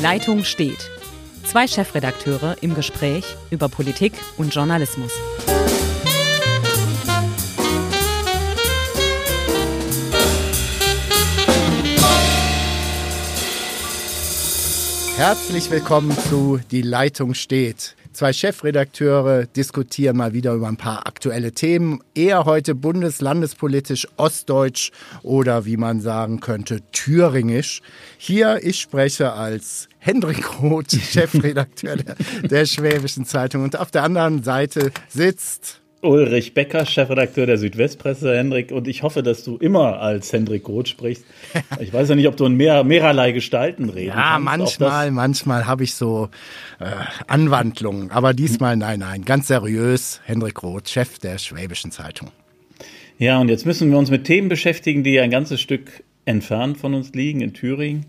Leitung steht. Zwei Chefredakteure im Gespräch über Politik und Journalismus. Herzlich willkommen zu Die Leitung steht. Zwei Chefredakteure diskutieren mal wieder über ein paar aktuelle Themen. Eher heute bundeslandespolitisch ostdeutsch oder wie man sagen könnte, thüringisch. Hier, ich spreche als Hendrik Roth, Chefredakteur der, der Schwäbischen Zeitung. Und auf der anderen Seite sitzt Ulrich Becker, Chefredakteur der Südwestpresse, Hendrik, und ich hoffe, dass du immer als Hendrik Roth sprichst. Ich weiß ja nicht, ob du in mehr, mehrerlei Gestalten reden Ja, kannst. manchmal, manchmal habe ich so äh, Anwandlungen, aber diesmal nein, nein, ganz seriös, Hendrik Roth, Chef der Schwäbischen Zeitung. Ja, und jetzt müssen wir uns mit Themen beschäftigen, die ein ganzes Stück entfernt von uns liegen, in Thüringen.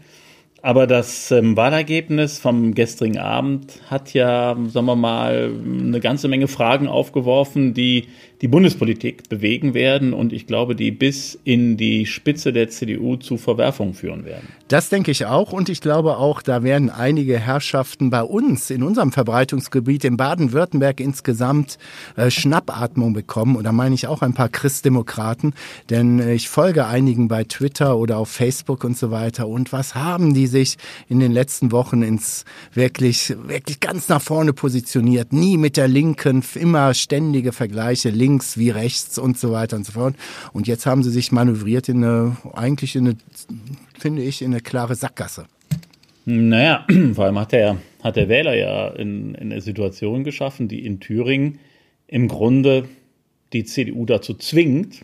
Aber das ähm, Wahlergebnis vom gestrigen Abend hat ja, sagen wir mal, eine ganze Menge Fragen aufgeworfen, die die Bundespolitik bewegen werden und ich glaube, die bis in die Spitze der CDU zu Verwerfungen führen werden. Das denke ich auch und ich glaube auch, da werden einige Herrschaften bei uns in unserem Verbreitungsgebiet in Baden-Württemberg insgesamt äh, Schnappatmung bekommen. Und da meine ich auch ein paar Christdemokraten, denn äh, ich folge einigen bei Twitter oder auf Facebook und so weiter. Und was haben die sich in den letzten Wochen ins wirklich wirklich ganz nach vorne positioniert, nie mit der Linken, immer ständige Vergleiche. Links links wie rechts und so weiter und so fort. Und jetzt haben sie sich manövriert in eine, eigentlich in eine, finde ich, in eine klare Sackgasse. Naja, vor allem hat der, hat der Wähler ja in, in eine Situation geschaffen, die in Thüringen im Grunde die CDU dazu zwingt,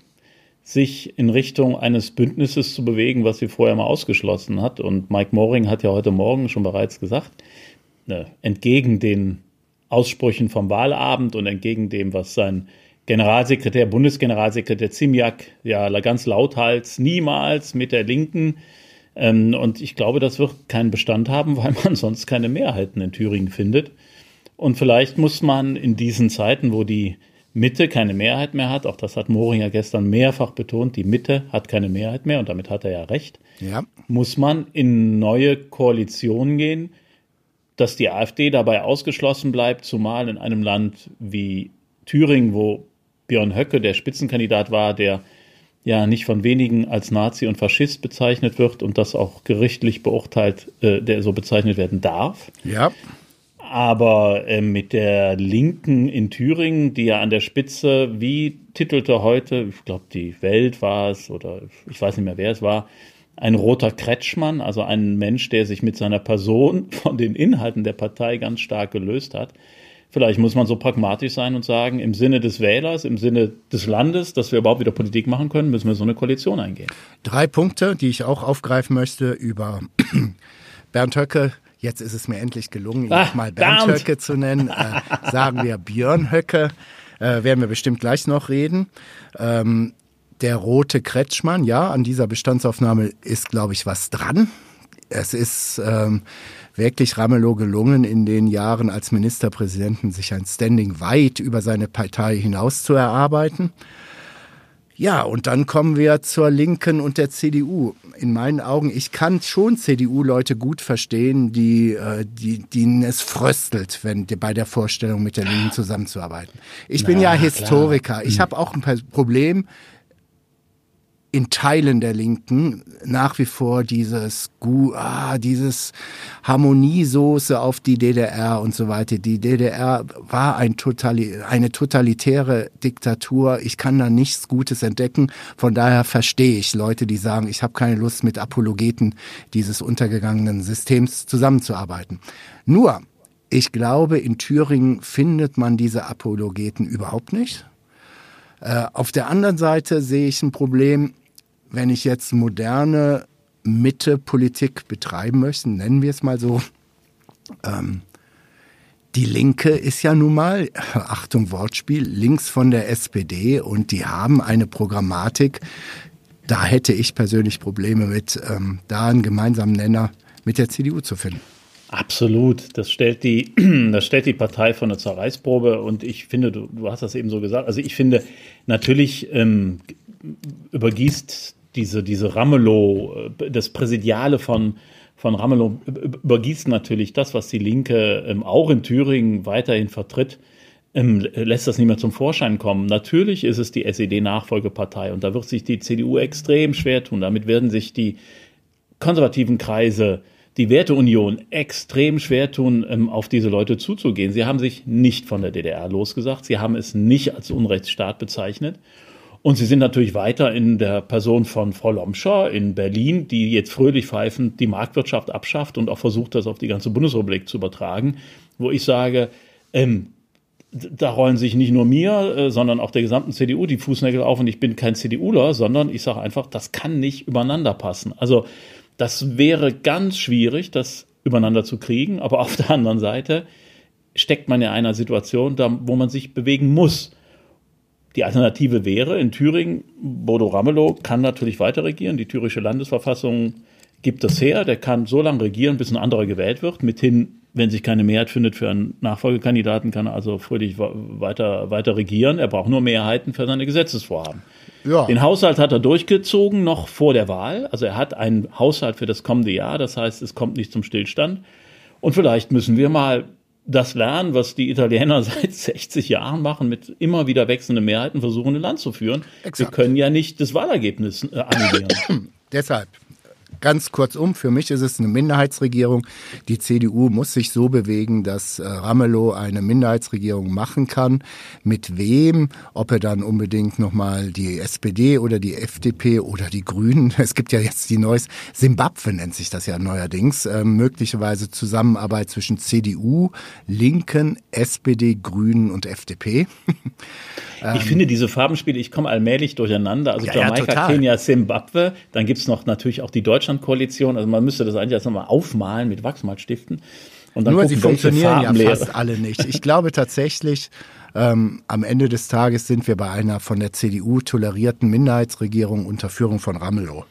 sich in Richtung eines Bündnisses zu bewegen, was sie vorher mal ausgeschlossen hat. Und Mike Moring hat ja heute Morgen schon bereits gesagt, ne, entgegen den Aussprüchen vom Wahlabend und entgegen dem, was sein Generalsekretär, Bundesgeneralsekretär Zimiak ja ganz lauthals niemals mit der Linken. Ähm, und ich glaube, das wird keinen Bestand haben, weil man sonst keine Mehrheiten in Thüringen findet. Und vielleicht muss man in diesen Zeiten, wo die Mitte keine Mehrheit mehr hat, auch das hat Moringer gestern mehrfach betont, die Mitte hat keine Mehrheit mehr und damit hat er ja recht, ja. muss man in neue Koalitionen gehen, dass die AfD dabei ausgeschlossen bleibt, zumal in einem Land wie Thüringen, wo Björn Höcke der Spitzenkandidat war, der ja nicht von wenigen als Nazi und Faschist bezeichnet wird und das auch gerichtlich beurteilt, äh, der so bezeichnet werden darf. Ja. Aber äh, mit der Linken in Thüringen, die ja an der Spitze, wie titelte heute, ich glaube, die Welt war es oder ich weiß nicht mehr, wer es war, ein roter Kretschmann, also ein Mensch, der sich mit seiner Person von den Inhalten der Partei ganz stark gelöst hat. Vielleicht muss man so pragmatisch sein und sagen, im Sinne des Wählers, im Sinne des Landes, dass wir überhaupt wieder Politik machen können, müssen wir so eine Koalition eingehen. Drei Punkte, die ich auch aufgreifen möchte über Bernd Höcke. Jetzt ist es mir endlich gelungen, ihn ah, mal Bernd Bernd. Höcke zu nennen. Äh, sagen wir Björn Höcke. Äh, werden wir bestimmt gleich noch reden. Ähm, der rote Kretschmann, ja, an dieser Bestandsaufnahme ist, glaube ich, was dran. Es ist ähm, wirklich Ramelow gelungen, in den Jahren als Ministerpräsidenten sich ein Standing weit über seine Partei hinaus zu erarbeiten. Ja, und dann kommen wir zur Linken und der CDU. In meinen Augen, ich kann schon CDU-Leute gut verstehen, die, äh, die, denen es fröstelt, wenn bei der Vorstellung mit der Linken zusammenzuarbeiten. Ich Na, bin ja Historiker. Klar. Ich hm. habe auch ein Problem in Teilen der Linken nach wie vor dieses, ah, dieses Harmoniesoße auf die DDR und so weiter. Die DDR war ein totali eine totalitäre Diktatur. Ich kann da nichts Gutes entdecken. Von daher verstehe ich Leute, die sagen, ich habe keine Lust mit Apologeten dieses untergegangenen Systems zusammenzuarbeiten. Nur, ich glaube, in Thüringen findet man diese Apologeten überhaupt nicht. Äh, auf der anderen Seite sehe ich ein Problem, wenn ich jetzt moderne Mitte-Politik betreiben möchte, nennen wir es mal so. Ähm, die Linke ist ja nun mal, Achtung Wortspiel, links von der SPD und die haben eine Programmatik. Da hätte ich persönlich Probleme mit, ähm, da einen gemeinsamen Nenner mit der CDU zu finden. Absolut. Das stellt die, das stellt die Partei von der Zerreißprobe. Und ich finde, du, du hast das eben so gesagt. Also ich finde, natürlich ähm, übergießt diese, diese Ramelow, äh, das Präsidiale von, von Ramelow übergießt natürlich das, was die Linke ähm, auch in Thüringen weiterhin vertritt, ähm, lässt das nicht mehr zum Vorschein kommen. Natürlich ist es die SED-Nachfolgepartei und da wird sich die CDU extrem schwer tun. Damit werden sich die konservativen Kreise, die Werteunion extrem schwer tun, ähm, auf diese Leute zuzugehen. Sie haben sich nicht von der DDR losgesagt. Sie haben es nicht als Unrechtsstaat bezeichnet. Und sie sind natürlich weiter in der Person von Frau Lomscher in Berlin, die jetzt fröhlich pfeifend die Marktwirtschaft abschafft und auch versucht, das auf die ganze Bundesrepublik zu übertragen, wo ich sage, ähm, da rollen sich nicht nur mir, äh, sondern auch der gesamten CDU die Fußnägel auf und ich bin kein CDUler, sondern ich sage einfach, das kann nicht übereinander passen. Also das wäre ganz schwierig, das übereinander zu kriegen, aber auf der anderen Seite steckt man in einer Situation, wo man sich bewegen muss. Die Alternative wäre in Thüringen, Bodo Ramelow kann natürlich weiter regieren. Die thürische Landesverfassung gibt das her. Der kann so lange regieren, bis ein anderer gewählt wird. Mithin, wenn sich keine Mehrheit findet für einen Nachfolgekandidaten, kann er also fröhlich weiter, weiter regieren. Er braucht nur Mehrheiten für seine Gesetzesvorhaben. Ja. Den Haushalt hat er durchgezogen noch vor der Wahl. Also er hat einen Haushalt für das kommende Jahr. Das heißt, es kommt nicht zum Stillstand. Und vielleicht müssen wir mal das lernen, was die Italiener seit 60 Jahren machen, mit immer wieder wechselnden Mehrheiten versuchen, ein Land zu führen. Exakt. Wir können ja nicht das Wahlergebnis äh, annullieren. Deshalb Ganz kurzum, für mich ist es eine Minderheitsregierung. Die CDU muss sich so bewegen, dass äh, Ramelow eine Minderheitsregierung machen kann. Mit wem? Ob er dann unbedingt nochmal die SPD oder die FDP oder die Grünen, es gibt ja jetzt die neues, Simbabwe nennt sich das ja neuerdings, äh, möglicherweise Zusammenarbeit zwischen CDU, Linken, SPD, Grünen und FDP. ich ähm, finde diese Farbenspiele, ich komme allmählich durcheinander. Also ja, Jamaika, ja, Kenia, Simbabwe, dann gibt's noch natürlich auch die Deutschlandkoalition. Also man müsste das eigentlich erst nochmal aufmalen mit Wachsmalstiften. Und dann Nur gucken, sie funktionieren ja fast alle nicht. Ich glaube tatsächlich, ähm, am Ende des Tages sind wir bei einer von der CDU tolerierten Minderheitsregierung unter Führung von Ramelow.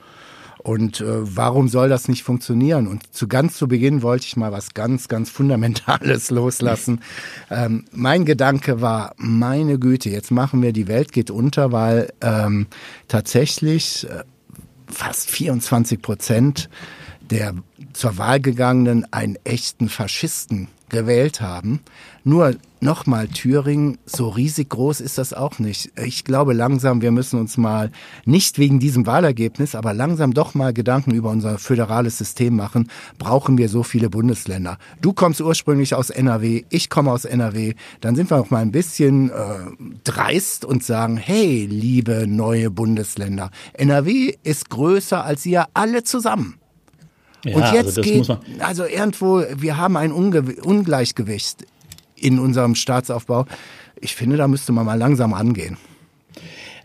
Und äh, warum soll das nicht funktionieren? Und zu ganz zu Beginn wollte ich mal was ganz, ganz Fundamentales loslassen. Ähm, mein Gedanke war, meine Güte, jetzt machen wir die Welt geht unter, weil ähm, tatsächlich äh, fast 24 Prozent der zur Wahl gegangenen einen echten Faschisten gewählt haben. Nur nochmal Thüringen, so riesig groß ist das auch nicht. Ich glaube langsam, wir müssen uns mal nicht wegen diesem Wahlergebnis, aber langsam doch mal Gedanken über unser föderales System machen. Brauchen wir so viele Bundesländer? Du kommst ursprünglich aus NRW, ich komme aus NRW. Dann sind wir auch mal ein bisschen äh, dreist und sagen, hey, liebe neue Bundesländer, NRW ist größer als ihr alle zusammen. Ja, und also jetzt also geht, also irgendwo, wir haben ein Unge Ungleichgewicht in unserem Staatsaufbau. Ich finde, da müsste man mal langsam angehen.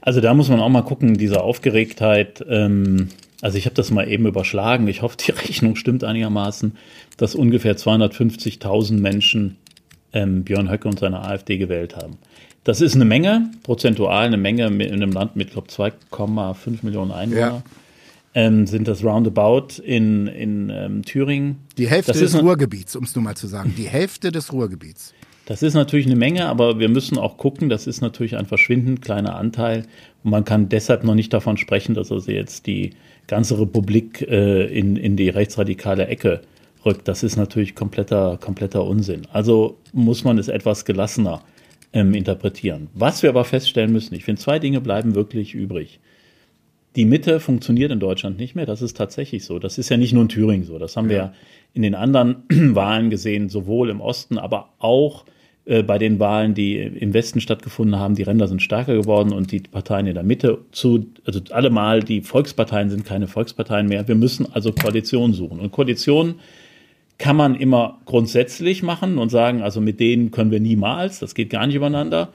Also da muss man auch mal gucken, diese Aufgeregtheit. Ähm, also ich habe das mal eben überschlagen. Ich hoffe, die Rechnung stimmt einigermaßen, dass ungefähr 250.000 Menschen ähm, Björn Höcke und seine AfD gewählt haben. Das ist eine Menge, prozentual eine Menge in einem Land mit, glaube 2,5 Millionen Einwohner. Ja ähm, sind das Roundabout in, in ähm, Thüringen. Die Hälfte des Ruhrgebiets, um es nur mal zu sagen. Die Hälfte des Ruhrgebiets. Das ist natürlich eine Menge, aber wir müssen auch gucken, das ist natürlich ein verschwindend kleiner Anteil. Und man kann deshalb noch nicht davon sprechen, dass also jetzt die ganze Republik äh, in, in die rechtsradikale Ecke rückt. Das ist natürlich kompletter, kompletter Unsinn. Also muss man es etwas gelassener ähm, interpretieren. Was wir aber feststellen müssen, ich finde, zwei Dinge bleiben wirklich übrig die Mitte funktioniert in Deutschland nicht mehr. Das ist tatsächlich so. Das ist ja nicht nur in Thüringen so. Das haben ja. wir in den anderen Wahlen gesehen, sowohl im Osten, aber auch äh, bei den Wahlen, die im Westen stattgefunden haben. Die Ränder sind stärker geworden und die Parteien in der Mitte zu, also allemal die Volksparteien sind keine Volksparteien mehr. Wir müssen also Koalitionen suchen. Und Koalitionen kann man immer grundsätzlich machen und sagen, also mit denen können wir niemals, das geht gar nicht übereinander.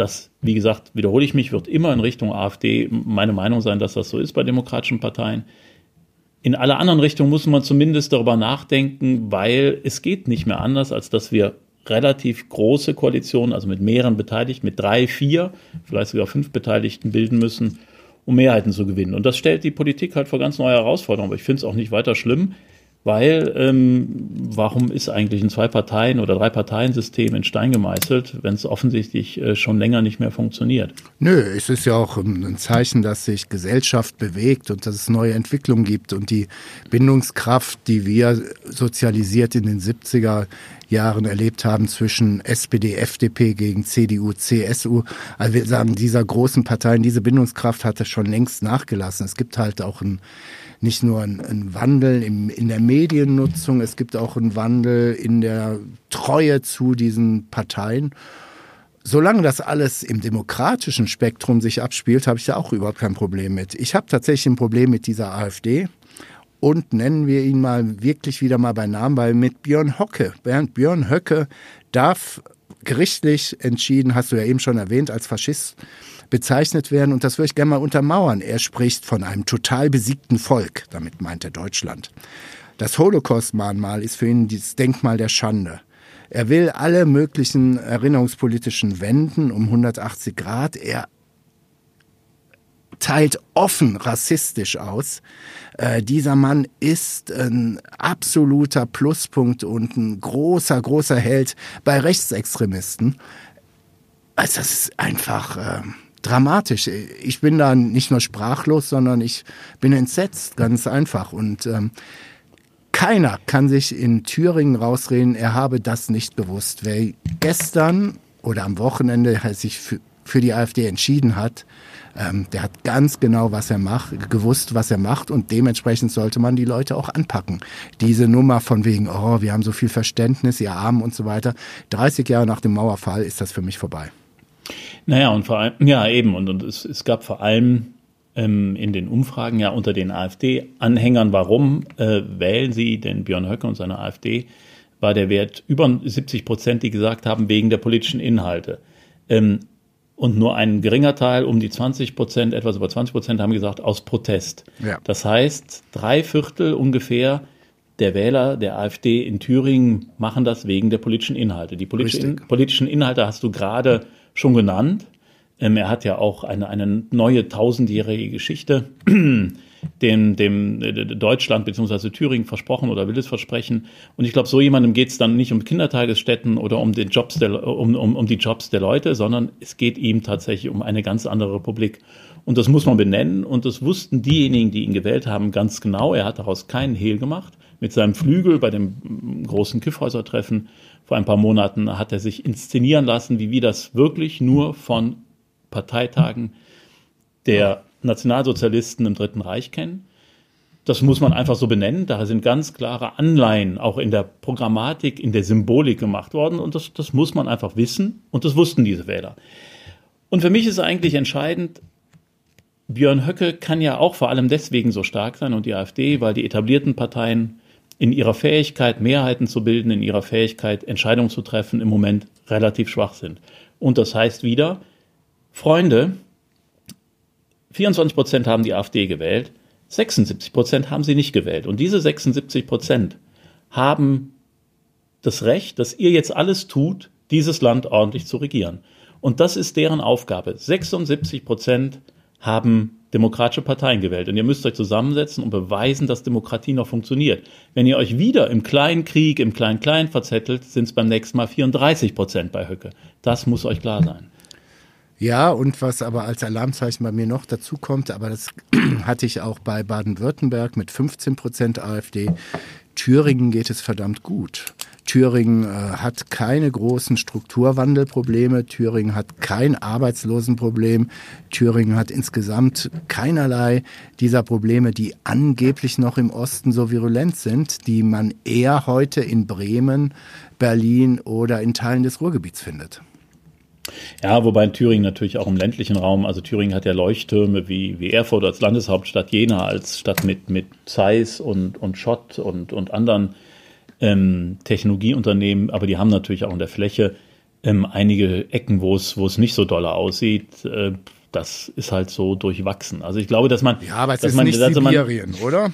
Das, wie gesagt, wiederhole ich mich, wird immer in Richtung AfD meine Meinung sein, dass das so ist bei demokratischen Parteien. In alle anderen Richtungen muss man zumindest darüber nachdenken, weil es geht nicht mehr anders, als dass wir relativ große Koalitionen, also mit mehreren Beteiligten, mit drei, vier, vielleicht sogar fünf Beteiligten bilden müssen, um Mehrheiten zu gewinnen. Und das stellt die Politik halt vor ganz neue Herausforderungen. Aber ich finde es auch nicht weiter schlimm, Weil ähm, warum ist eigentlich ein Zwei-Parteien- oder Drei-Parteien-System in Stein gemeißelt, wenn es offensichtlich äh, schon länger nicht mehr funktioniert? Nö, es ist ja auch ein Zeichen, dass sich Gesellschaft bewegt und dass es neue Entwicklungen gibt und die Bindungskraft, die wir sozialisiert in den 70er Jahren erlebt haben zwischen SPD, FDP gegen CDU, CSU. Also wir sagen, dieser großen Parteien, diese Bindungskraft hatte schon längst nachgelassen. Es gibt halt auch ein nicht nur ein, ein Wandel im, in der Mediennutzung, es gibt auch einen Wandel in der Treue zu diesen Parteien. Solange das alles im demokratischen Spektrum sich abspielt, habe ich da auch überhaupt kein Problem mit. Ich habe tatsächlich ein Problem mit dieser AfD und nennen wir ihn mal wirklich wieder mal bei Namen, weil mit Björn Hocke, Bernd Björn Höcke darf gerichtlich entschieden, hast du ja eben schon erwähnt, als Faschist bezeichnet werden. Und das würde ich gerne mal untermauern. Er spricht von einem total besiegten Volk. Damit meint er Deutschland. Das Holocaust-Mahnmal ist für ihn das Denkmal der Schande. Er will alle möglichen erinnerungspolitischen Wenden um 180 Grad. Er teilt offen rassistisch aus. Äh, dieser Mann ist ein absoluter Pluspunkt und ein großer, großer Held bei Rechtsextremisten. Also das ist einfach äh, dramatisch. Ich bin da nicht nur sprachlos, sondern ich bin entsetzt, ganz einfach. Und ähm, keiner kann sich in Thüringen rausreden, er habe das nicht gewusst. Wer gestern oder am Wochenende sich für, für die AfD entschieden hat, ähm, der hat ganz genau, was er macht, gewusst, was er macht und dementsprechend sollte man die Leute auch anpacken. Diese Nummer von wegen, oh, wir haben so viel Verständnis, ihr Armen und so weiter. 30 Jahre nach dem Mauerfall ist das für mich vorbei. Naja, und vor allem, ja, eben, und, und es, es gab vor allem ähm, in den Umfragen ja unter den AfD-Anhängern, warum äh, wählen sie den Björn Höcke und seine AfD, war der Wert über 70 Prozent, die gesagt haben, wegen der politischen Inhalte. Ähm, und nur ein geringer Teil, um die 20 Prozent, etwas über 20 Prozent, haben gesagt, aus Protest. Ja. Das heißt, drei Viertel ungefähr der Wähler der AfD in Thüringen machen das wegen der politischen Inhalte. Die politischen, politischen Inhalte hast du gerade schon genannt. Ähm, er hat ja auch eine, eine neue tausendjährige Geschichte dem, dem äh, Deutschland bzw. Thüringen versprochen oder will es versprechen. Und ich glaube, so jemandem geht es dann nicht um Kindertagesstätten oder um, den Jobs der, um, um, um die Jobs der Leute, sondern es geht ihm tatsächlich um eine ganz andere Republik. Und das muss man benennen. Und das wussten diejenigen, die ihn gewählt haben, ganz genau. Er hat daraus keinen Hehl gemacht. Mit seinem Flügel bei dem großen Kiffhäuser-Treffen vor ein paar Monaten hat er sich inszenieren lassen, wie wir das wirklich nur von Parteitagen der Nationalsozialisten im Dritten Reich kennen. Das muss man einfach so benennen. Da sind ganz klare Anleihen auch in der Programmatik, in der Symbolik gemacht worden. Und das, das muss man einfach wissen. Und das wussten diese Wähler. Und für mich ist eigentlich entscheidend, Björn Höcke kann ja auch vor allem deswegen so stark sein und die AfD, weil die etablierten Parteien in ihrer Fähigkeit, Mehrheiten zu bilden, in ihrer Fähigkeit, Entscheidungen zu treffen, im Moment relativ schwach sind. Und das heißt wieder, Freunde, 24 Prozent haben die AfD gewählt, 76 Prozent haben sie nicht gewählt. Und diese 76 Prozent haben das Recht, dass ihr jetzt alles tut, dieses Land ordentlich zu regieren. Und das ist deren Aufgabe. 76 Prozent haben demokratische Parteien gewählt. Und ihr müsst euch zusammensetzen und beweisen, dass Demokratie noch funktioniert. Wenn ihr euch wieder im kleinen Krieg, im Klein-Klein verzettelt, sind es beim nächsten Mal 34 Prozent bei Höcke. Das muss euch klar sein. Ja, und was aber als Alarmzeichen bei mir noch dazu kommt, aber das hatte ich auch bei Baden-Württemberg mit 15 Prozent AfD. Thüringen geht es verdammt gut. Thüringen äh, hat keine großen Strukturwandelprobleme. Thüringen hat kein Arbeitslosenproblem. Thüringen hat insgesamt keinerlei dieser Probleme, die angeblich noch im Osten so virulent sind, die man eher heute in Bremen, Berlin oder in Teilen des Ruhrgebiets findet. Ja, wobei in Thüringen natürlich auch im ländlichen Raum, also Thüringen hat ja Leuchttürme wie, wie Erfurt als Landeshauptstadt, Jena als Stadt mit, mit Zeiss und, und Schott und, und anderen ähm, Technologieunternehmen, aber die haben natürlich auch in der Fläche ähm, einige Ecken, wo es, wo es nicht so doll aussieht. Äh, das ist halt so durchwachsen. Also ich glaube, dass man. Ja, aber es ist man, nicht Sibirien, man, oder?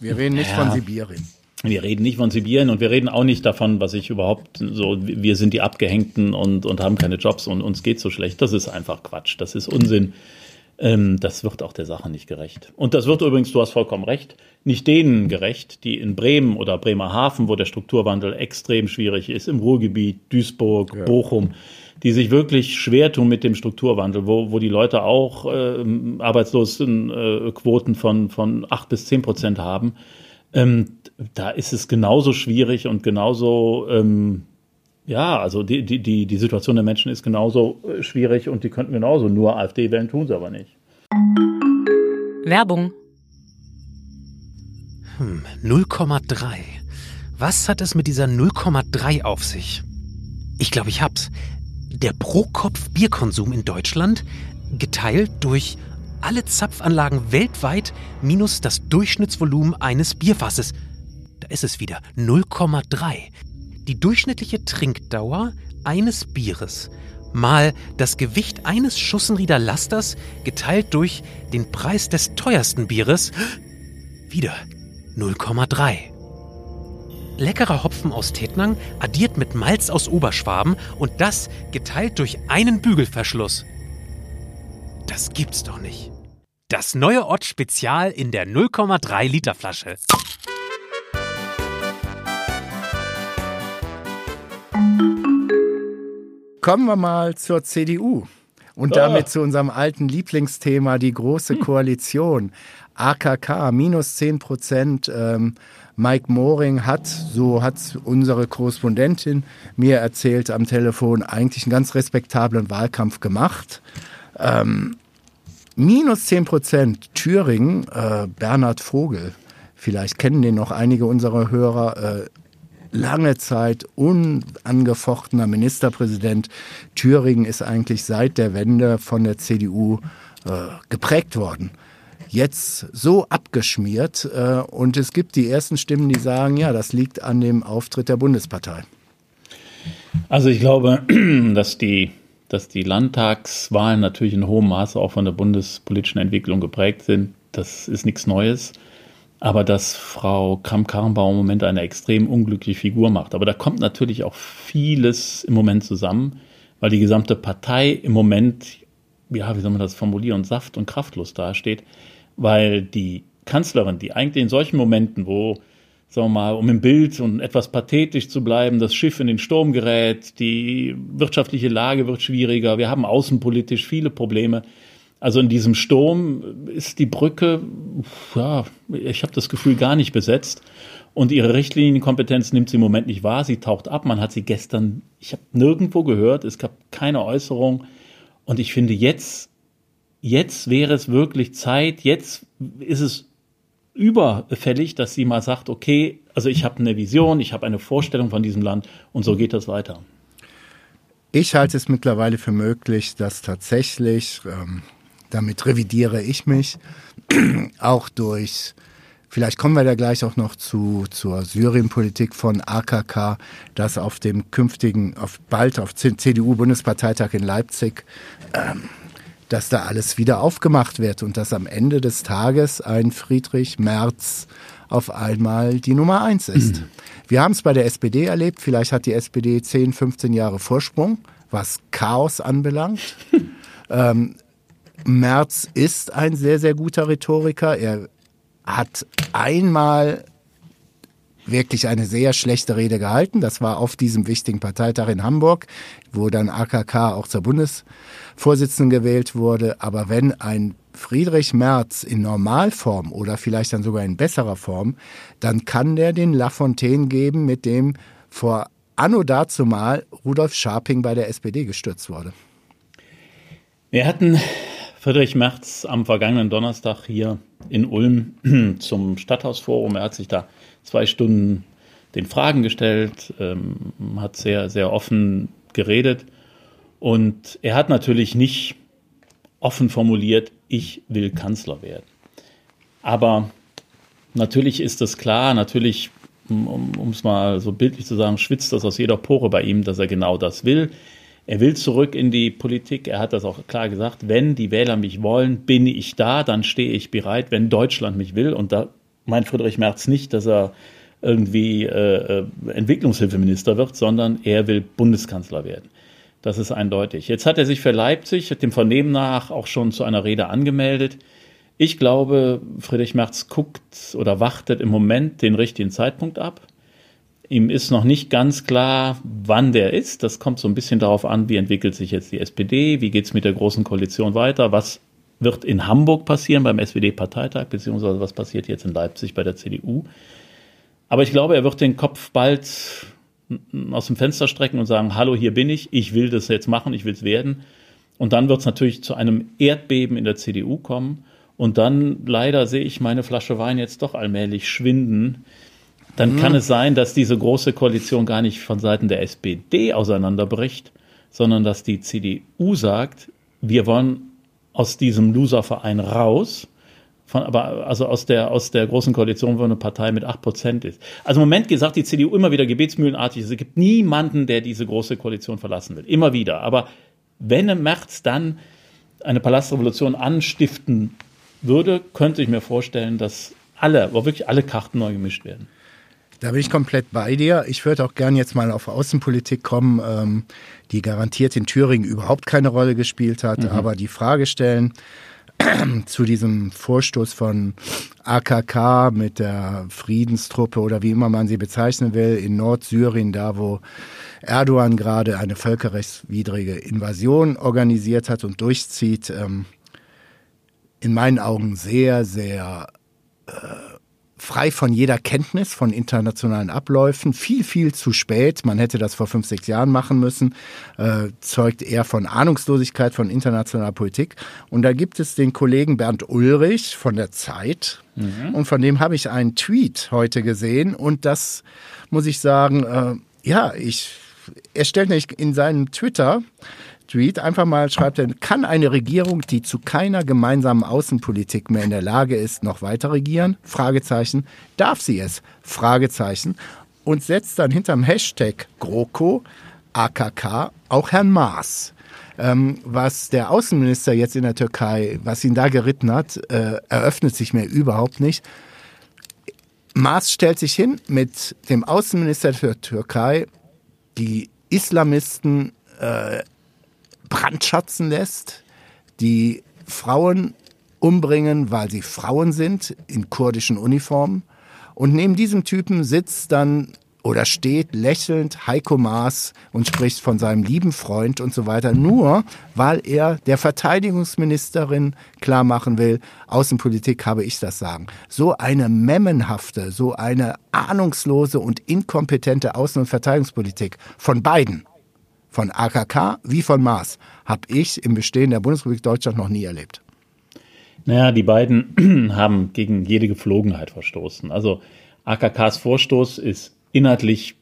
Wir reden nicht ja, von Sibirien. Wir reden nicht von Sibirien und wir reden auch nicht davon, was ich überhaupt so, wir sind die Abgehängten und, und haben keine Jobs und uns geht so schlecht. Das ist einfach Quatsch. Das ist Unsinn. Ähm, das wird auch der Sache nicht gerecht. Und das wird übrigens, du hast vollkommen recht, nicht denen gerecht, die in Bremen oder Bremerhaven, wo der Strukturwandel extrem schwierig ist, im Ruhrgebiet, Duisburg, ja. Bochum, die sich wirklich schwer tun mit dem Strukturwandel, wo, wo die Leute auch äh, Arbeitslosenquoten äh, von, von acht bis zehn Prozent haben. Ähm, da ist es genauso schwierig und genauso ähm, ja, also die, die, die, die Situation der Menschen ist genauso äh, schwierig und die könnten genauso nur AfD wählen, tun sie aber nicht. Werbung. Hm, 0,3. Was hat es mit dieser 0,3 auf sich? Ich glaube, ich hab's. Der Pro-Kopf-Bierkonsum in Deutschland geteilt durch alle Zapfanlagen weltweit minus das Durchschnittsvolumen eines Bierfasses. Da ist es wieder 0,3 die durchschnittliche Trinkdauer eines Bieres mal das Gewicht eines Schussenrieder Lasters geteilt durch den Preis des teuersten Bieres wieder 0,3. Leckerer Hopfen aus Tettnang addiert mit Malz aus Oberschwaben und das geteilt durch einen Bügelverschluss. Das gibt's doch nicht. Das neue Ott Spezial in der 0,3 Liter Flasche. Kommen wir mal zur CDU und damit oh. zu unserem alten Lieblingsthema, die Große hm. Koalition. AKK, minus 10 Prozent. Ähm, Mike Moring hat, so hat unsere Korrespondentin mir erzählt am Telefon, eigentlich einen ganz respektablen Wahlkampf gemacht. Ähm, minus 10 Prozent Thüringen, äh, Bernhard Vogel, vielleicht kennen den noch einige unserer Hörer, äh, lange Zeit unangefochtener Ministerpräsident. Thüringen ist eigentlich seit der Wende von der CDU äh, geprägt worden. Jetzt so abgeschmiert äh, und es gibt die ersten Stimmen, die sagen, ja, das liegt an dem Auftritt der Bundespartei. Also ich glaube, dass die, dass die Landtagswahlen natürlich in hohem Maße auch von der bundespolitischen Entwicklung geprägt sind. Das ist nichts Neues aber dass Frau Kramp-Karrenbauer im Moment eine extrem unglückliche Figur macht. Aber da kommt natürlich auch vieles im Moment zusammen, weil die gesamte Partei im Moment, ja, wie soll man das formulieren, saft- und kraftlos dasteht, weil die Kanzlerin, die eigentlich in solchen Momenten, wo, sagen wir mal, um im Bild und etwas pathetisch zu bleiben, das Schiff in den Sturm gerät, die wirtschaftliche Lage wird schwieriger, wir haben außenpolitisch viele Probleme, also in diesem Sturm ist die Brücke, ja, ich habe das Gefühl, gar nicht besetzt. Und ihre Richtlinienkompetenz nimmt sie im Moment nicht wahr. Sie taucht ab. Man hat sie gestern, ich habe nirgendwo gehört. Es gab keine Äußerung. Und ich finde, jetzt, jetzt wäre es wirklich Zeit. Jetzt ist es überfällig, dass sie mal sagt, okay, also ich habe eine Vision, ich habe eine Vorstellung von diesem Land und so geht das weiter. Ich halte es mittlerweile für möglich, dass tatsächlich ähm, damit revidiere ich mich. auch durch, vielleicht kommen wir da gleich auch noch zu, zur Syrien-Politik von AKK, dass auf dem künftigen, auf bald auf CDU-Bundesparteitag in Leipzig, ähm, dass da alles wieder aufgemacht wird und dass am Ende des Tages ein Friedrich Merz auf einmal die Nummer eins ist. Mhm. Wir haben es bei der SPD erlebt, vielleicht hat die SPD 10, 15 Jahre Vorsprung, was Chaos anbelangt. ähm, Merz ist ein sehr, sehr guter Rhetoriker. Er hat einmal wirklich eine sehr schlechte Rede gehalten. Das war auf diesem wichtigen Parteitag in Hamburg, wo dann AKK auch zur Bundesvorsitzenden gewählt wurde. Aber wenn ein Friedrich Merz in Normalform oder vielleicht dann sogar in besserer Form, dann kann der den Lafontaine geben, mit dem vor anno dazumal Rudolf Scharping bei der SPD gestürzt wurde. Wir hatten Friedrich Merz am vergangenen Donnerstag hier in Ulm zum Stadthausforum. Er hat sich da zwei Stunden den Fragen gestellt, ähm, hat sehr, sehr offen geredet. Und er hat natürlich nicht offen formuliert, ich will Kanzler werden. Aber natürlich ist es klar, natürlich, um es mal so bildlich zu sagen, schwitzt das aus jeder Pore bei ihm, dass er genau das will. Er will zurück in die Politik. Er hat das auch klar gesagt. Wenn die Wähler mich wollen, bin ich da, dann stehe ich bereit, wenn Deutschland mich will. Und da meint Friedrich Merz nicht, dass er irgendwie äh, äh Entwicklungshilfeminister wird, sondern er will Bundeskanzler werden. Das ist eindeutig. Jetzt hat er sich für Leipzig, dem Vernehmen nach, auch schon zu einer Rede angemeldet. Ich glaube, Friedrich Merz guckt oder wartet im Moment den richtigen Zeitpunkt ab. Ihm ist noch nicht ganz klar, wann der ist. Das kommt so ein bisschen darauf an, wie entwickelt sich jetzt die SPD, wie geht es mit der Großen Koalition weiter, was wird in Hamburg passieren beim SPD-Parteitag, beziehungsweise was passiert jetzt in Leipzig bei der CDU. Aber ich glaube, er wird den Kopf bald aus dem Fenster strecken und sagen, hallo, hier bin ich, ich will das jetzt machen, ich will es werden. Und dann wird es natürlich zu einem Erdbeben in der CDU kommen. Und dann leider sehe ich meine Flasche Wein jetzt doch allmählich schwinden dann mhm. kann es sein, dass diese große Koalition gar nicht von Seiten der SPD auseinanderbricht, sondern dass die CDU sagt, wir wollen aus diesem Loserverein raus. Von, aber also aus der, aus der großen Koalition, wo eine Partei mit 8% ist. Also im Moment gesagt die CDU immer wieder gebetsmühlenartig, es gibt niemanden, der diese große Koalition verlassen will. Immer wieder. Aber wenn im März dann eine Palastrevolution anstiften würde, könnte ich mir vorstellen, dass alle, wo wirklich alle Karten neu gemischt werden. Da bin ich komplett bei dir. Ich würde auch gern jetzt mal auf Außenpolitik kommen, ähm, die garantiert in Thüringen überhaupt keine Rolle gespielt hat, mhm. aber die Frage stellen zu diesem Vorstoß von AKK mit der Friedenstruppe oder wie immer man sie bezeichnen will, in Nordsyrien, da wo Erdogan gerade eine völkerrechtswidrige Invasion organisiert hat und durchzieht, ähm, in meinen Augen sehr, sehr äh, frei von jeder Kenntnis von internationalen Abläufen, viel, viel zu spät. Man hätte das vor fünf, sechs Jahren machen müssen, äh, zeugt eher von Ahnungslosigkeit von internationaler Politik. Und da gibt es den Kollegen Bernd Ulrich von der Zeit. Mhm. Und von dem habe ich einen Tweet heute gesehen. Und das muss ich sagen, äh, ja, ich, er stellt nämlich in seinem Twitter Tweet einfach mal schreibt er, kann eine Regierung, die zu keiner gemeinsamen Außenpolitik mehr in der Lage ist, noch weiter regieren? Fragezeichen. Darf sie es? Fragezeichen. Und setzt dann hinterm Hashtag GroKo, AKK, auch Herrn Maas. Ähm, was der Außenminister jetzt in der Türkei, was ihn da geritten hat, äh, eröffnet sich mir überhaupt nicht. Maas stellt sich hin mit dem Außenminister der Türkei, die Islamisten äh, brandschatzen lässt, die Frauen umbringen, weil sie Frauen sind, in kurdischen Uniformen. Und neben diesem Typen sitzt dann oder steht lächelnd Heiko Maas und spricht von seinem lieben Freund und so weiter, nur weil er der Verteidigungsministerin klar machen will, Außenpolitik habe ich das sagen. So eine memmenhafte, so eine ahnungslose und inkompetente Außen- und Verteidigungspolitik von beiden von AKK wie von Maas habe ich im Bestehen der Bundesrepublik Deutschland noch nie erlebt. Naja, die beiden haben gegen jede Gepflogenheit verstoßen. Also AKKs Vorstoß ist inhaltlich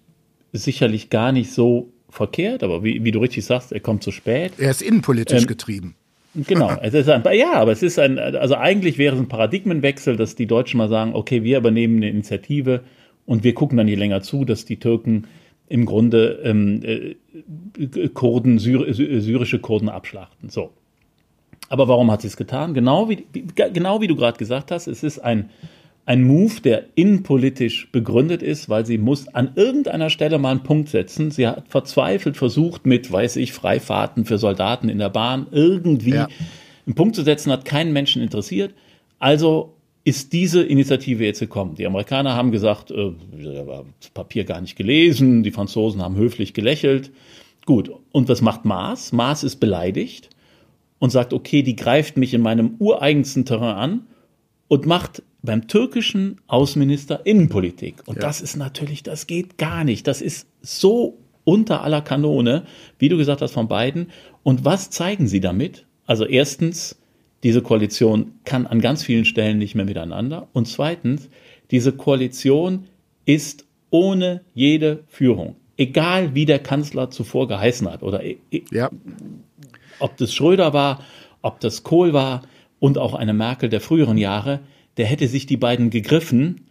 sicherlich gar nicht so verkehrt, aber wie, wie du richtig sagst, er kommt zu spät. Er ist innenpolitisch ähm, getrieben. Genau, es ist ein, ja, aber es ist ein, also eigentlich wäre es ein Paradigmenwechsel, dass die Deutschen mal sagen, okay, wir übernehmen eine Initiative und wir gucken dann hier länger zu, dass die Türken im Grunde ähm, äh, Kurden, Syr syrische Kurden abschlachten. So. Aber warum hat sie es getan? Genau wie, genau wie du gerade gesagt hast, es ist ein, ein Move, der innenpolitisch begründet ist, weil sie muss an irgendeiner Stelle mal einen Punkt setzen. Sie hat verzweifelt versucht, mit, weiß ich, Freifahrten für Soldaten in der Bahn irgendwie ja. einen Punkt zu setzen, hat keinen Menschen interessiert. Also ist diese Initiative jetzt gekommen. Die Amerikaner haben gesagt, äh, das Papier gar nicht gelesen, die Franzosen haben höflich gelächelt. Gut, und was macht Maas? Maas ist beleidigt und sagt, okay, die greift mich in meinem ureigensten Terrain an und macht beim türkischen Außenminister Innenpolitik. Und ja. das ist natürlich, das geht gar nicht. Das ist so unter aller Kanone, wie du gesagt hast, von beiden. Und was zeigen sie damit? Also erstens, diese Koalition kann an ganz vielen Stellen nicht mehr miteinander. Und zweitens, diese Koalition ist ohne jede Führung. Egal wie der Kanzler zuvor geheißen hat oder e, e, ja. ob das Schröder war, ob das Kohl war und auch eine Merkel der früheren Jahre, der hätte sich die beiden gegriffen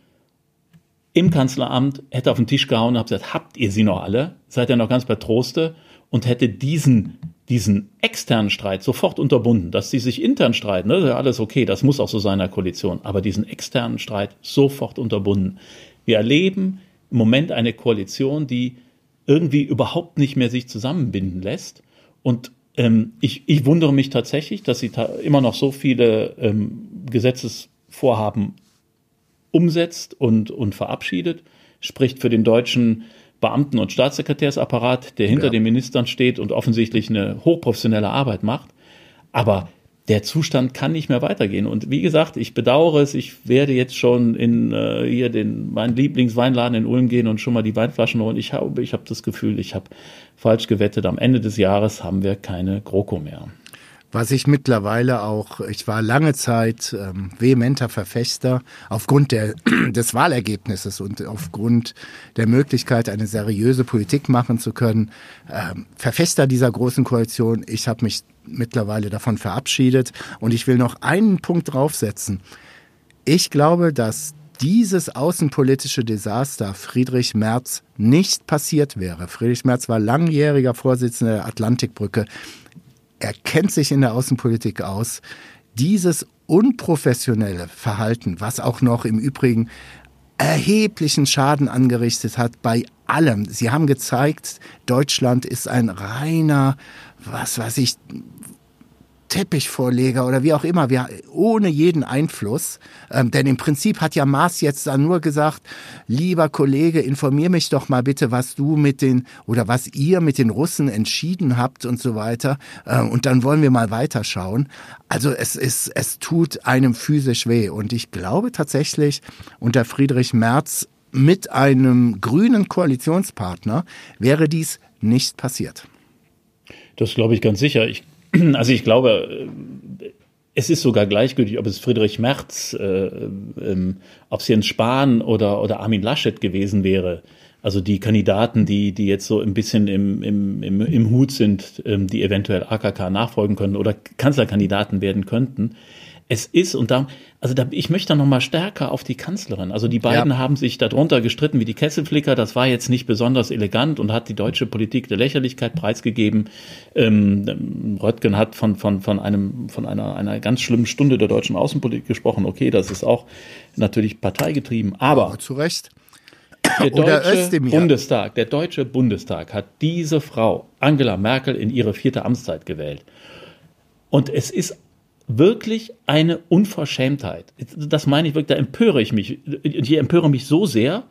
im Kanzleramt, hätte auf den Tisch gehauen und gesagt, habt ihr sie noch alle? Seid ihr noch ganz bei Troste? Und hätte diesen diesen externen Streit sofort unterbunden, dass sie sich intern streiten, das ist ja alles okay, das muss auch so sein in der Koalition, aber diesen externen Streit sofort unterbunden. Wir erleben im Moment eine Koalition, die irgendwie überhaupt nicht mehr sich zusammenbinden lässt Und ähm, ich, ich wundere mich tatsächlich, dass sie immer noch so viele ähm, Gesetzesvorhaben umsetzt und, und verabschiedet, spricht für den deutschen Beamten- und Staatssekretärsapparat, der hinter ja. den Ministern steht und offensichtlich eine hochprofessionelle Arbeit macht. Aber der Zustand kann nicht mehr weitergehen. Und wie gesagt, ich bedauere es. Ich werde jetzt schon in äh, hier den meinen Lieblingsweinladen in Ulm gehen und schon mal die Weinflaschen holen. Ich habe ich habe das Gefühl, ich habe falsch gewettet. Am Ende des Jahres haben wir keine GroKo mehr. Was ich mittlerweile auch, ich war lange Zeit ähm, vehementer Verfechter aufgrund der, des Wahlergebnisses und aufgrund der Möglichkeit, eine seriöse Politik machen zu können, ähm, Verfechter dieser großen Koalition. Ich habe mich mittlerweile davon verabschiedet und ich will noch einen Punkt draufsetzen. Ich glaube, dass dieses außenpolitische Desaster Friedrich Merz nicht passiert wäre. Friedrich Merz war langjähriger Vorsitzender der Atlantikbrücke er kennt sich in der Außenpolitik aus. Dieses unprofessionelle Verhalten, was auch noch im Übrigen erheblichen Schaden angerichtet hat bei allem. Sie haben gezeigt, Deutschland ist ein reiner, was weiß ich, Teppichvorleger oder wie auch immer, wir, ohne jeden Einfluss. Ähm, denn im Prinzip hat ja Maas jetzt dann nur gesagt, lieber Kollege, informier mich doch mal bitte, was du mit den oder was ihr mit den Russen entschieden habt und so weiter. Äh, und dann wollen wir mal weiterschauen. Also es ist, es tut einem physisch weh. Und ich glaube tatsächlich, unter Friedrich Merz mit einem grünen Koalitionspartner wäre dies nicht passiert. Das glaube ich ganz sicher. Ich Also ich glaube, es ist sogar gleichgültig, ob es Friedrich Merz, äh, ähm, ob es Jens Spahn oder, oder Armin Laschet gewesen wäre. Also die Kandidaten, die, die jetzt so ein bisschen im, im, im, im Hut sind, ähm, die eventuell AKK nachfolgen können oder Kanzlerkandidaten werden könnten es ist, und da, also da, ich möchte da nochmal stärker auf die Kanzlerin. Also die beiden ja. haben sich darunter gestritten wie die Kesselflicker. Das war jetzt nicht besonders elegant und hat die deutsche Politik der Lächerlichkeit preisgegeben. Ähm, Röttgen hat von, von, von einem, von einer, einer ganz schlimmen Stunde der deutschen Außenpolitik gesprochen. Okay, das ist auch natürlich parteigetrieben. Aber. zu Recht. Der deutsche Bundestag, der deutsche Bundestag hat diese Frau, Angela Merkel, in ihre vierte Amtszeit gewählt. Und es ist wirklich eine Unverschämtheit. Das meine ich wirklich, da empöre ich mich. Ich empöre mich so sehr,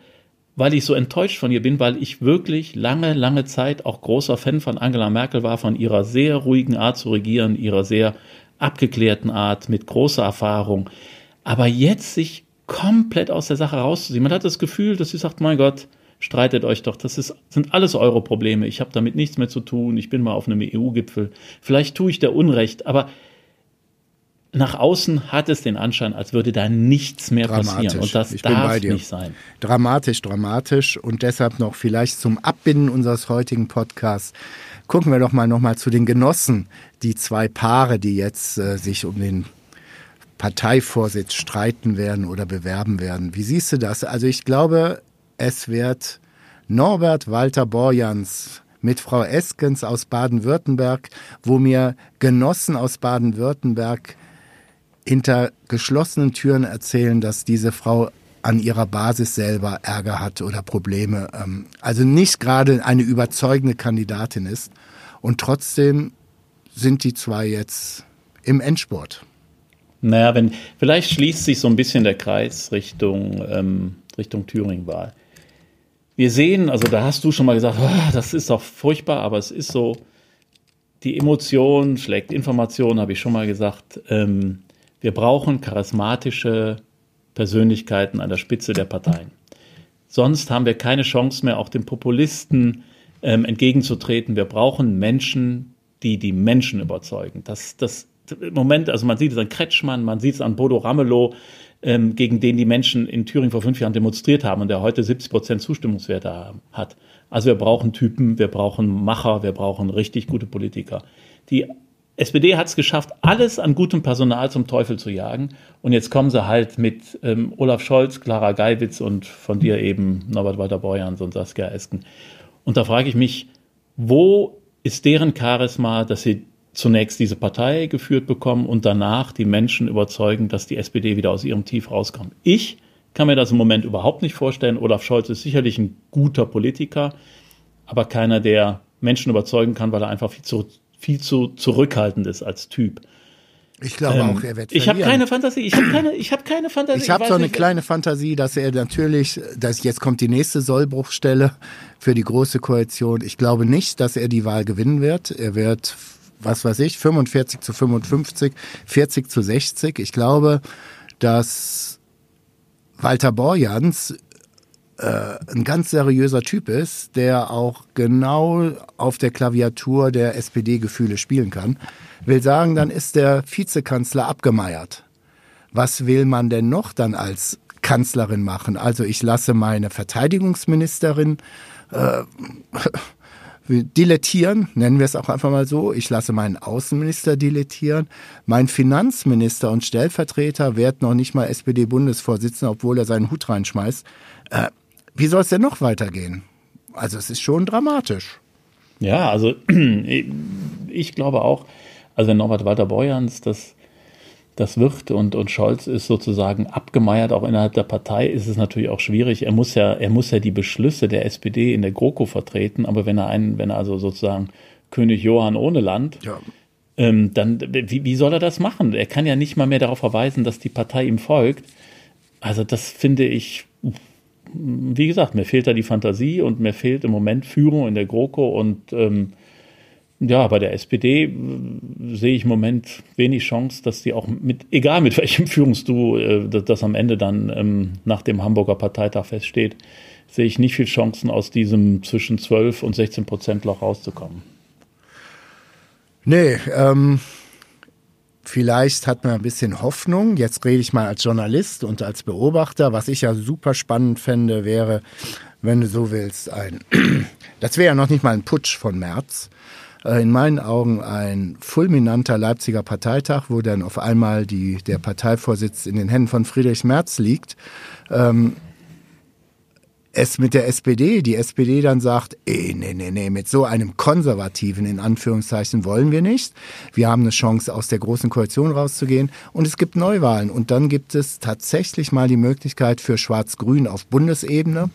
weil ich so enttäuscht von ihr bin, weil ich wirklich lange, lange Zeit auch großer Fan von Angela Merkel war, von ihrer sehr ruhigen Art zu regieren, ihrer sehr abgeklärten Art, mit großer Erfahrung. Aber jetzt sich komplett aus der Sache rauszuziehen. Man hat das Gefühl, dass sie sagt, mein Gott, streitet euch doch, das ist, sind alles eure Probleme, ich habe damit nichts mehr zu tun, ich bin mal auf einem EU-Gipfel, vielleicht tue ich der Unrecht, aber nach außen hat es den Anschein, als würde da nichts mehr passieren. Und das ich darf nicht sein. Dramatisch, dramatisch. Und deshalb noch vielleicht zum Abbinden unseres heutigen Podcasts gucken wir doch mal noch mal zu den Genossen, die zwei Paare, die jetzt äh, sich um den Parteivorsitz streiten werden oder bewerben werden. Wie siehst du das? Also ich glaube, es wird Norbert Walter Borjans mit Frau Eskens aus Baden-Württemberg, wo mir Genossen aus Baden-Württemberg hinter geschlossenen Türen erzählen, dass diese Frau an ihrer Basis selber Ärger hat oder Probleme. Ähm, also nicht gerade eine überzeugende Kandidatin ist. Und trotzdem sind die zwei jetzt im Endsport. Naja, wenn, vielleicht schließt sich so ein bisschen der Kreis Richtung, ähm, Richtung Thüringen-Wahl. Wir sehen, also da hast du schon mal gesagt, oh, das ist doch furchtbar, aber es ist so, die Emotion schlägt Information, habe ich schon mal gesagt. Ähm, wir brauchen charismatische Persönlichkeiten an der Spitze der Parteien. Sonst haben wir keine Chance mehr, auch den Populisten ähm, entgegenzutreten. Wir brauchen Menschen, die die Menschen überzeugen. Das, das im Moment, also man sieht es an Kretschmann, man sieht es an Bodo Ramelow, ähm, gegen den die Menschen in Thüringen vor fünf Jahren demonstriert haben und der heute 70 Prozent Zustimmungswerte hat. Also wir brauchen Typen, wir brauchen Macher, wir brauchen richtig gute Politiker, die SPD hat es geschafft, alles an gutem Personal zum Teufel zu jagen. Und jetzt kommen sie halt mit ähm, Olaf Scholz, Clara Geiwitz und von dir eben Norbert Walter-Borjans und Saskia Esken. Und da frage ich mich, wo ist deren Charisma, dass sie zunächst diese Partei geführt bekommen und danach die Menschen überzeugen, dass die SPD wieder aus ihrem Tief rauskommt? Ich kann mir das im Moment überhaupt nicht vorstellen. Olaf Scholz ist sicherlich ein guter Politiker, aber keiner, der Menschen überzeugen kann, weil er einfach viel zu viel zu zurückhaltend ist als Typ. Ich glaube ähm, auch, er wird Ich habe keine Fantasie. Ich habe keine, ich habe keine Fantasie. Ich habe so eine nicht, kleine Fantasie, dass er natürlich, dass jetzt kommt die nächste Sollbruchstelle für die große Koalition. Ich glaube nicht, dass er die Wahl gewinnen wird. Er wird, was weiß ich, 45 zu 55, 40 zu 60. Ich glaube, dass Walter Borjans äh, ein ganz seriöser Typ ist, der auch genau auf der Klaviatur der SPD Gefühle spielen kann. Will sagen, dann ist der Vizekanzler abgemeiert. Was will man denn noch dann als Kanzlerin machen? Also ich lasse meine Verteidigungsministerin äh, dilettieren, nennen wir es auch einfach mal so. Ich lasse meinen Außenminister dilettieren. Mein Finanzminister und Stellvertreter wird noch nicht mal SPD-Bundesvorsitzender, obwohl er seinen Hut reinschmeißt. Äh, wie soll es denn noch weitergehen? Also es ist schon dramatisch. Ja, also ich glaube auch, also wenn Norbert Walter Borjans das, das wird und, und Scholz ist sozusagen abgemeiert, auch innerhalb der Partei, ist es natürlich auch schwierig. Er muss ja, er muss ja die Beschlüsse der SPD in der GroKo vertreten, aber wenn er einen, wenn er also sozusagen König Johann ohne Land, ja. ähm, dann wie, wie soll er das machen? Er kann ja nicht mal mehr darauf verweisen, dass die Partei ihm folgt. Also das finde ich wie gesagt, mir fehlt da die Fantasie und mir fehlt im Moment Führung in der GroKo und ähm, ja, bei der SPD äh, sehe ich im Moment wenig Chance, dass die auch mit, egal mit welchem Führungsduo äh, das, das, am Ende dann ähm, nach dem Hamburger Parteitag feststeht, sehe ich nicht viel Chancen, aus diesem zwischen 12 und 16 Prozent Loch rauszukommen. Nee, ähm, Vielleicht hat man ein bisschen Hoffnung. Jetzt rede ich mal als Journalist und als Beobachter. Was ich ja super spannend fände, wäre, wenn du so willst, ein, das wäre ja noch nicht mal ein Putsch von März. Äh, in meinen Augen ein fulminanter Leipziger Parteitag, wo dann auf einmal die, der Parteivorsitz in den Händen von Friedrich Merz liegt. Ähm, es mit der SPD, die SPD dann sagt, ey, nee, nee, nee, mit so einem konservativen, in Anführungszeichen, wollen wir nicht. Wir haben eine Chance, aus der großen Koalition rauszugehen. Und es gibt Neuwahlen. Und dann gibt es tatsächlich mal die Möglichkeit für Schwarz-Grün auf Bundesebene.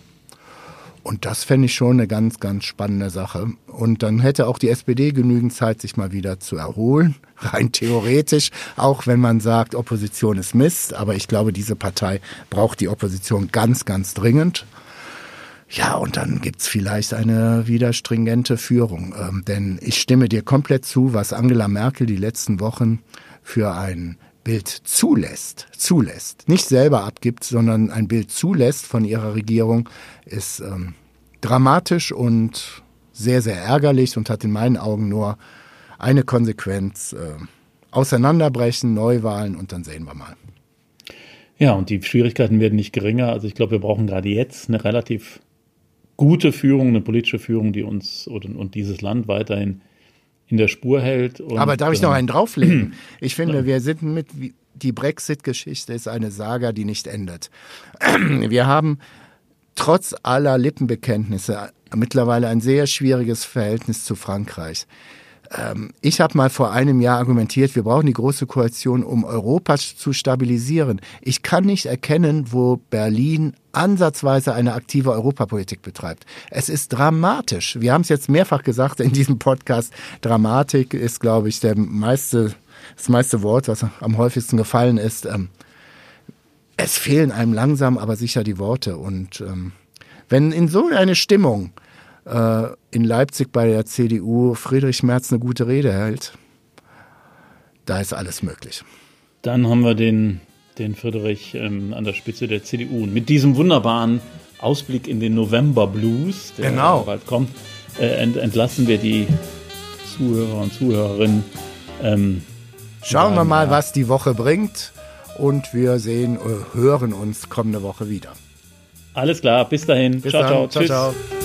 Und das fände ich schon eine ganz, ganz spannende Sache. Und dann hätte auch die SPD genügend Zeit, sich mal wieder zu erholen. Rein theoretisch, auch wenn man sagt, Opposition ist Mist. Aber ich glaube, diese Partei braucht die Opposition ganz, ganz dringend. Ja, und dann gibt's vielleicht eine wieder stringente Führung. Ähm, denn ich stimme dir komplett zu, was Angela Merkel die letzten Wochen für ein Bild zulässt, zulässt, nicht selber abgibt, sondern ein Bild zulässt von ihrer Regierung, ist ähm, dramatisch und sehr, sehr ärgerlich und hat in meinen Augen nur eine Konsequenz. Äh, auseinanderbrechen, Neuwahlen und dann sehen wir mal. Ja, und die Schwierigkeiten werden nicht geringer. Also ich glaube, wir brauchen gerade jetzt eine relativ gute Führung, eine politische Führung, die uns und, und dieses Land weiterhin in der Spur hält. Und, Aber darf ich noch einen drauflegen? Ich finde, wir sind mit, die Brexit-Geschichte ist eine Saga, die nicht endet. Wir haben trotz aller Lippenbekenntnisse mittlerweile ein sehr schwieriges Verhältnis zu Frankreich. Ähm, ich habe mal vor einem Jahr argumentiert, wir brauchen die große Koalition, um Europa zu stabilisieren. Ich kann nicht erkennen, wo Berlin ansatzweise eine aktive Europapolitik betreibt. Es ist dramatisch. Wir haben es jetzt mehrfach gesagt in diesem Podcast. Dramatik ist, glaube ich, der meiste, das meiste Wort, was am häufigsten gefallen ist. Ähm, es fehlen einem langsam, aber sicher die Worte. Und ähm, wenn in so eine Stimmung in Leipzig bei der CDU Friedrich Merz eine gute Rede hält, da ist alles möglich. Dann haben wir den, den Friedrich ähm, an der Spitze der CDU. Und mit diesem wunderbaren Ausblick in den November Blues, der genau. bald kommt, äh, ent, entlassen wir die Zuhörer und Zuhörerinnen. Ähm, Schauen wir mal, was die Woche bringt. Und wir sehen, äh, hören uns kommende Woche wieder. Alles klar, bis dahin. Bis ciao, dann. ciao, ciao. Tschüss. ciao.